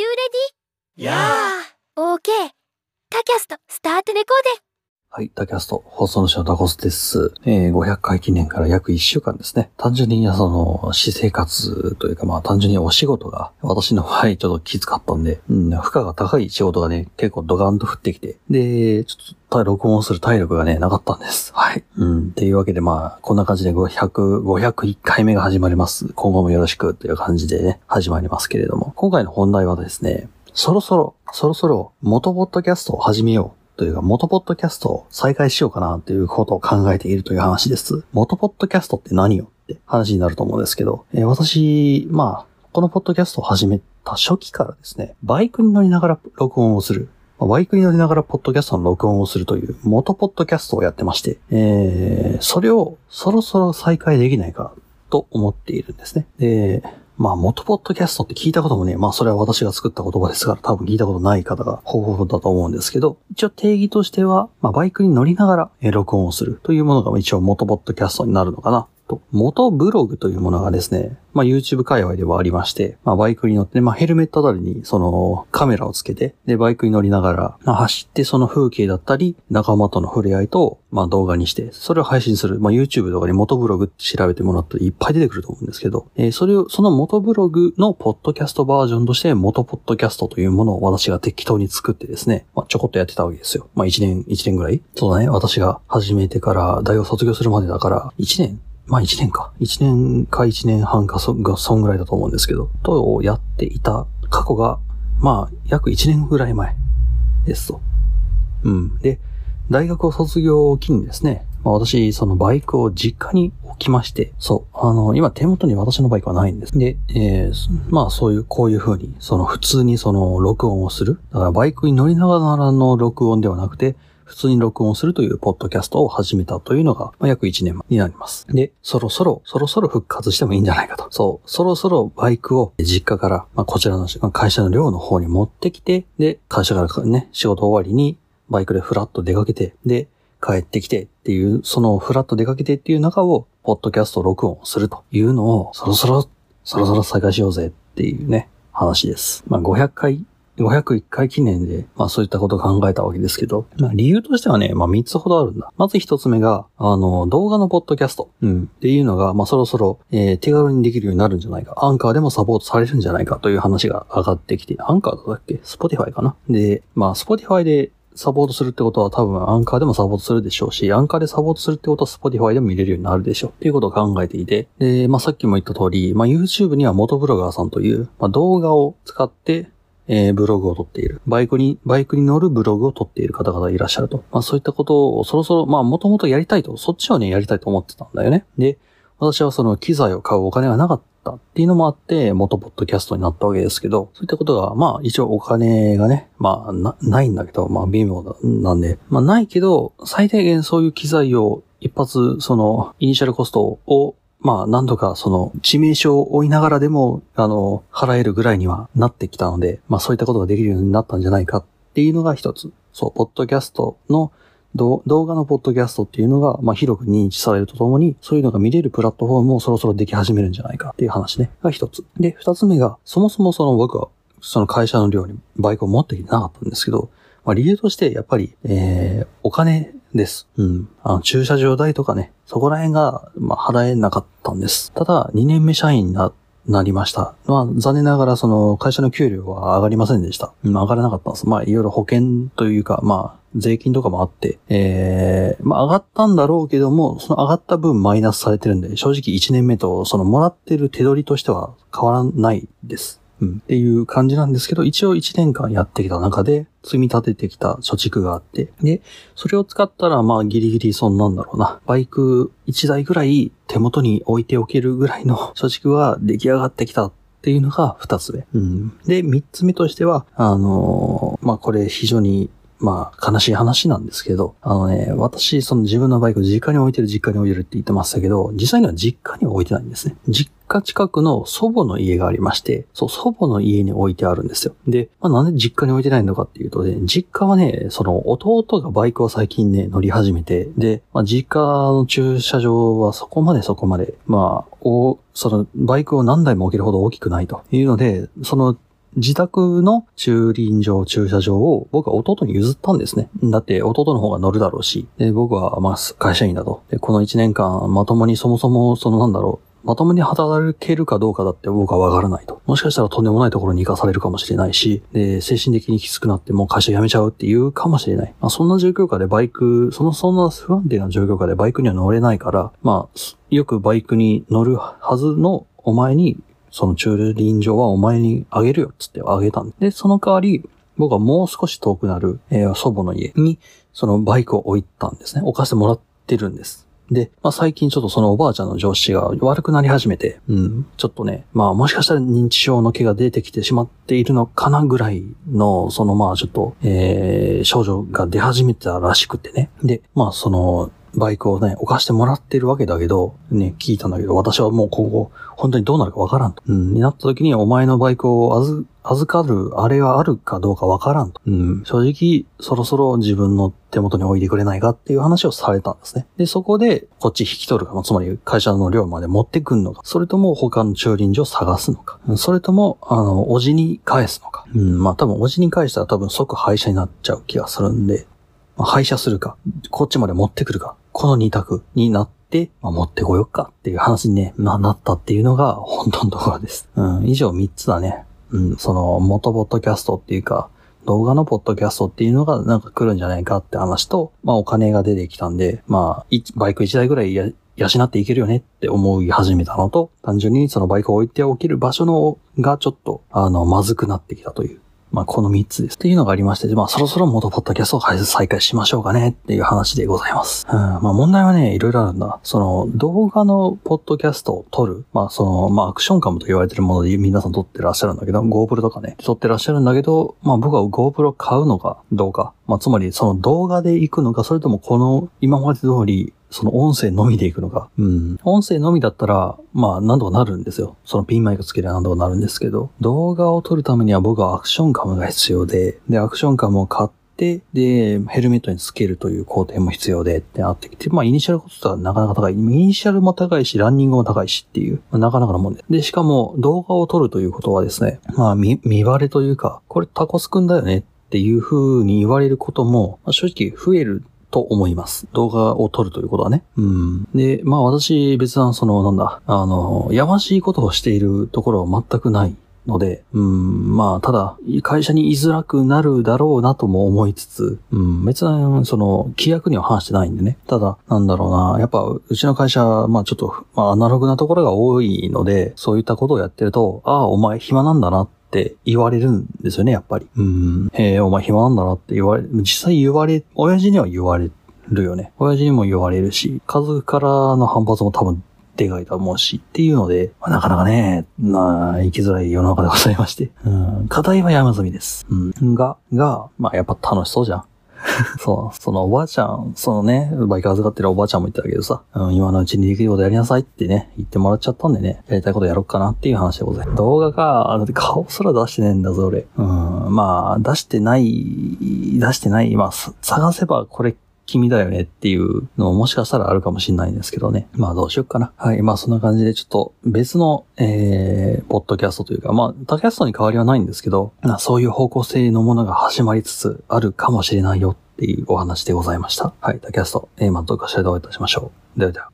you ready? Yeah OK. タキャスト、 start recording。はい、タキャスト、放送の人のタコスです。えー、500回記念から約1週間ですね。単純に、その、私生活というか、まあ、単純にお仕事が、私の場合、ちょっときつかったんで、うん、負荷が高い仕事がね、結構ドカンと降ってきて、で、ちょっと、録音する体力がね、なかったんです。はい。うん、っていうわけで、まあ、こんな感じで500、501回目が始まります。今後もよろしくという感じでね、始まりますけれども、今回の本題はですね、そろそろ、そろそろ、元ポッドキャストを始めよう。というか、元ポッドキャストを再開しようかなということを考えているという話です。元ポッドキャストって何よって話になると思うんですけど、えー私、まあ、このポッドキャストを始めた初期からですね、バイクに乗りながら録音をする。バイクに乗りながらポッドキャストの録音をするという元ポッドキャストをやってまして、えー、それをそろそろ再開できないかと思っているんですね。で、まあ、元ポッドキャストって聞いたこともね、まあ、それは私が作った言葉ですから、多分聞いたことない方がほぼほだと思うんですけど、一応定義としては、まあ、バイクに乗りながらえ録音をするというものが一応元ポッドキャストになるのかな。と、元ブログというものがですね、まあ YouTube 界隈ではありまして、まあバイクに乗って、まあヘルメットあたりにそのカメラをつけて、でバイクに乗りながら、まあ走ってその風景だったり、仲間との触れ合いと、まあ動画にして、それを配信する。まあ YouTube とかに元ブログって調べてもらったらいっぱい出てくると思うんですけど、えーそれを、その元ブログのポッドキャストバージョンとして、元ポッドキャストというものを私が適当に作ってですね、まあちょこっとやってたわけですよ。まあ1年、1年ぐらいそうだね、私が始めてから、大学卒業するまでだから、1年まあ一年か。一年か一年半かそ、が、そんぐらいだと思うんですけど、とやっていた過去が、まあ約一年ぐらい前ですと。うん。で、大学を卒業を機にですね、まあ私、そのバイクを実家に置きまして、そう、あの、今手元に私のバイクはないんです。で、えーまあそういう、こういう風に、その普通にその録音をする。だからバイクに乗りながらの録音ではなくて、普通に録音するというポッドキャストを始めたというのが、まあ、約1年になります。で、そろそろ、そろそろ復活してもいいんじゃないかと。そう、そろそろバイクを実家から、まあ、こちらのまあ会社の寮の方に持ってきて、で、会社からね、仕事終わりにバイクでフラッと出かけて、で、帰ってきてっていう、そのフラッと出かけてっていう中を、ポッドキャスト録音するというのを、そろそろ、そろそろ再開しようぜっていうね、話です。まあ、500回501回記念で、まあそういったことを考えたわけですけど、まあ理由としてはね、まあ3つほどあるんだ。まず1つ目が、あの、動画のポッドキャスト。うん。っていうのが、まあそろそろ、えー手軽にできるようになるんじゃないか。アンカーでもサポートされるんじゃないかという話が上がってきて、アンカーだっけ？ Spotify かな？で、まあ Spotify でサポートするってことは多分アンカーでもサポートするでしょうし、アンカーでサポートするってことは Spotify でも見れるようになるでしょうっていうことを考えていて、で、まあさっきも言った通り、まあ YouTube には元ブロガーさんという、まあ動画を使って、えーブログを撮っている。バイクに、バイクに乗るブログを撮っている方々いらっしゃると。まあそういったことをそろそろ、まあもともとやりたいと、そっちをね、やりたいと思ってたんだよね。で、私はその機材を買うお金がなかったっていうのもあって、元ポッドキャストになったわけですけど、そういったことが、まあ一応お金がね、まあな、ないんだけど、まあ微妙なんで、まあないけど、最低限そういう機材を一発、その、イニシャルコストをまあ、何度かその、致命傷を負いながらでも、あの、払えるぐらいにはなってきたので、まあそういったことができるようになったんじゃないかっていうのが一つ。そう、ポッドキャストの、動画のポッドキャストっていうのが、まあ広く認知されるとともに、そういうのが見れるプラットフォームもそろそろでき始めるんじゃないかっていう話ね。が一つ。で、二つ目が、そもそもその僕は、その会社の寮にバイクを持ってきてなかったんですけど、まあ理由として、やっぱり、えー、お金です。うん。あの、駐車場代とかね、そこら辺が、まあ、払えなかったんです。ただ、2年目社員にな、なりました。まあ、残念ながら、その、会社の給料は上がりませんでした。うん、上がらなかったんです。まあ、いろいろ保険というか、まあ、税金とかもあって、ええまあ、上がったんだろうけども、その上がった分マイナスされてるんで、正直1年目と、その、もらってる手取りとしては変わらないです。うん。っていう感じなんですけど、一応1年間やってきた中で、積み立ててきた貯蓄があって、で、それを使ったら、まあ、ギリギリ、そんなんだろうな。バイク1台ぐらい手元に置いておけるぐらいの 貯蓄は出来上がってきたっていうのが2つ目。うん。で、3つ目としては、あのーまあ、これ非常にまあ、悲しい話なんですけど、あのね、私、その自分のバイクを実家に置いてる実家に置いてるって言ってましたけど、実際には実家には置いてないんですね。実家近くの祖母の家がありまして、そう、祖母の家に置いてあるんですよ。で、まあなんで実家に置いてないのかっていうとね、実家はね、その弟がバイクを最近ね、乗り始めて、で、まあ実家の駐車場はそこまでそこまで、まあ、お、そのバイクを何台も置けるほど大きくないというので、その自宅の駐輪場、駐車場を僕は弟に譲ったんですね。だって弟の方が乗るだろうし、で僕はまあ会社員だと。で、この1年間まともにそもそもそのなんだろう、まともに働けるかどうかだって僕はわからないと。もしかしたらとんでもないところに行かされるかもしれないし、で、精神的にきつくなってもう会社辞めちゃうっていうかもしれない。まあそんな状況下でバイク、そのそんな不安定な状況下でバイクには乗れないから、まあ、よくバイクに乗るはずのお前に、その駐輪場はお前にあげるよっつってあげたんで、その代わり、僕はもう少し遠くなる、えー、祖母の家に、そのバイクを置いたんですね。置かせてもらってるんです。で、まあ最近ちょっとそのおばあちゃんの上司が悪くなり始めて、うん、ちょっとね、まあもしかしたら認知症の毛が出てきてしまっているのかなぐらいの、そのまあちょっと、えー、症状が出始めたらしくてね。で、まあその、バイクをね、置かしてもらってるわけだけど、ね、聞いたんだけど、私はもう今後、本当にどうなるかわからんと。うん、になった時に、お前のバイクを預、預かる、あれはあるかどうかわからんと。うん、正直、そろそろ自分の手元に置いてくれないかっていう話をされたんですね。で、そこで、こっち引き取るか、つまり会社の寮まで持ってくんのか、それとも他の駐輪場を探すのか、それとも、あの、おじに返すのか。うん、まあ多分、おじに返したら多分即廃車になっちゃう気がするんで、ま、廃車するか、こっちまで持ってくるか、この二択になって、まあ、持ってこようかっていう話にね、まあ、なったっていうのが本当のところです。うん、以上三つだね。うん、その、元ポッドキャストっていうか、動画のポッドキャストっていうのがなんか来るんじゃないかって話と、まあお金が出てきたんで、まあ、バイク1台ぐらいや、養っていけるよねって思い始めたのと、単純にそのバイクを置いておける場所のがちょっと、あの、まずくなってきたというまあ、この3つです。っていうのがありまして、まあ、そろそろ元ポッドキャストを再開しましょうかねっていう話でございます。うん、まあ、問題はね、いろいろあるんだ。その、動画のポッドキャストを撮る。まあ、その、まあ、アクションカムと言われてるもので皆さん撮ってらっしゃるんだけど、GoPro とかね、撮ってらっしゃるんだけど、まあ、僕は GoPro 買うのかどうか。まあ、つまり、その動画で行くのか、それともこの、今まで通り、その音声のみで行くのか。うん。音声のみだったら、まあ、なんとかなるんですよ。そのピンマイクつけりゃなんとかなるんですけど、動画を撮るためには僕はアクションカムが必要で、で、アクションカムを買って、で、ヘルメットにつけるという工程も必要でってなってきて、まあ、イニシャルコストはなかなか高い。イニシャルも高いし、ランニングも高いしっていう、まあ、なかなかなもんで。で、しかも、動画を撮るということはですね、まあ、見、見バレというか、これタコスくんだよねっていう風に言われることも、まあ、正直増えると思います。動画を撮るということはね。うん。で、まあ私別段その、なんだ、あの、やましいことをしているところは全くないので、うん、まあ、ただ、会社に居づらくなるだろうなとも思いつつ、うん、別段、その、規約には反してないんでね。ただ、なんだろうな、やっぱ、うちの会社、まあちょっと、まあアナログなところが多いので、そういったことをやってると、ああ、お前暇なんだな言われるんですよね、やっぱり。うん。へえ、お前暇なんだなって言われ、実際言われ、親父には言われるよね。親父にも言われるし、家族からの反発も多分でかいと思うし、っていうので、まあ、なかなかね、な生きづらい世の中でございまして。うん、課題は山積みです。うん。が、が、まあ、やっぱ楽しそうじゃん。そう、そのおばあちゃん、そのね、バイク預かってるおばあちゃんも言ってたけどさ、うん、今のうちにできることやりなさいってね、言ってもらっちゃったんでね、やりたいことやろっかなっていう話でございます。動画か、だって顔すら出してねえんだぞ、俺。うん、まあ、出してない、出してない、まあ、探せばこれ君だよねっていうのももしかしたらあるかもしれないんですけどね。まあどうしよっかな。はい。まあそんな感じでちょっと別の、えー、ポッドキャストというか、まあ、タキャストに変わりはないんですけど、そういう方向性のものが始まりつつあるかもしれないよっていうお話でございました。はい。タキャスト、えー、まあどこかしらでお会いいたしましょう。ではでは。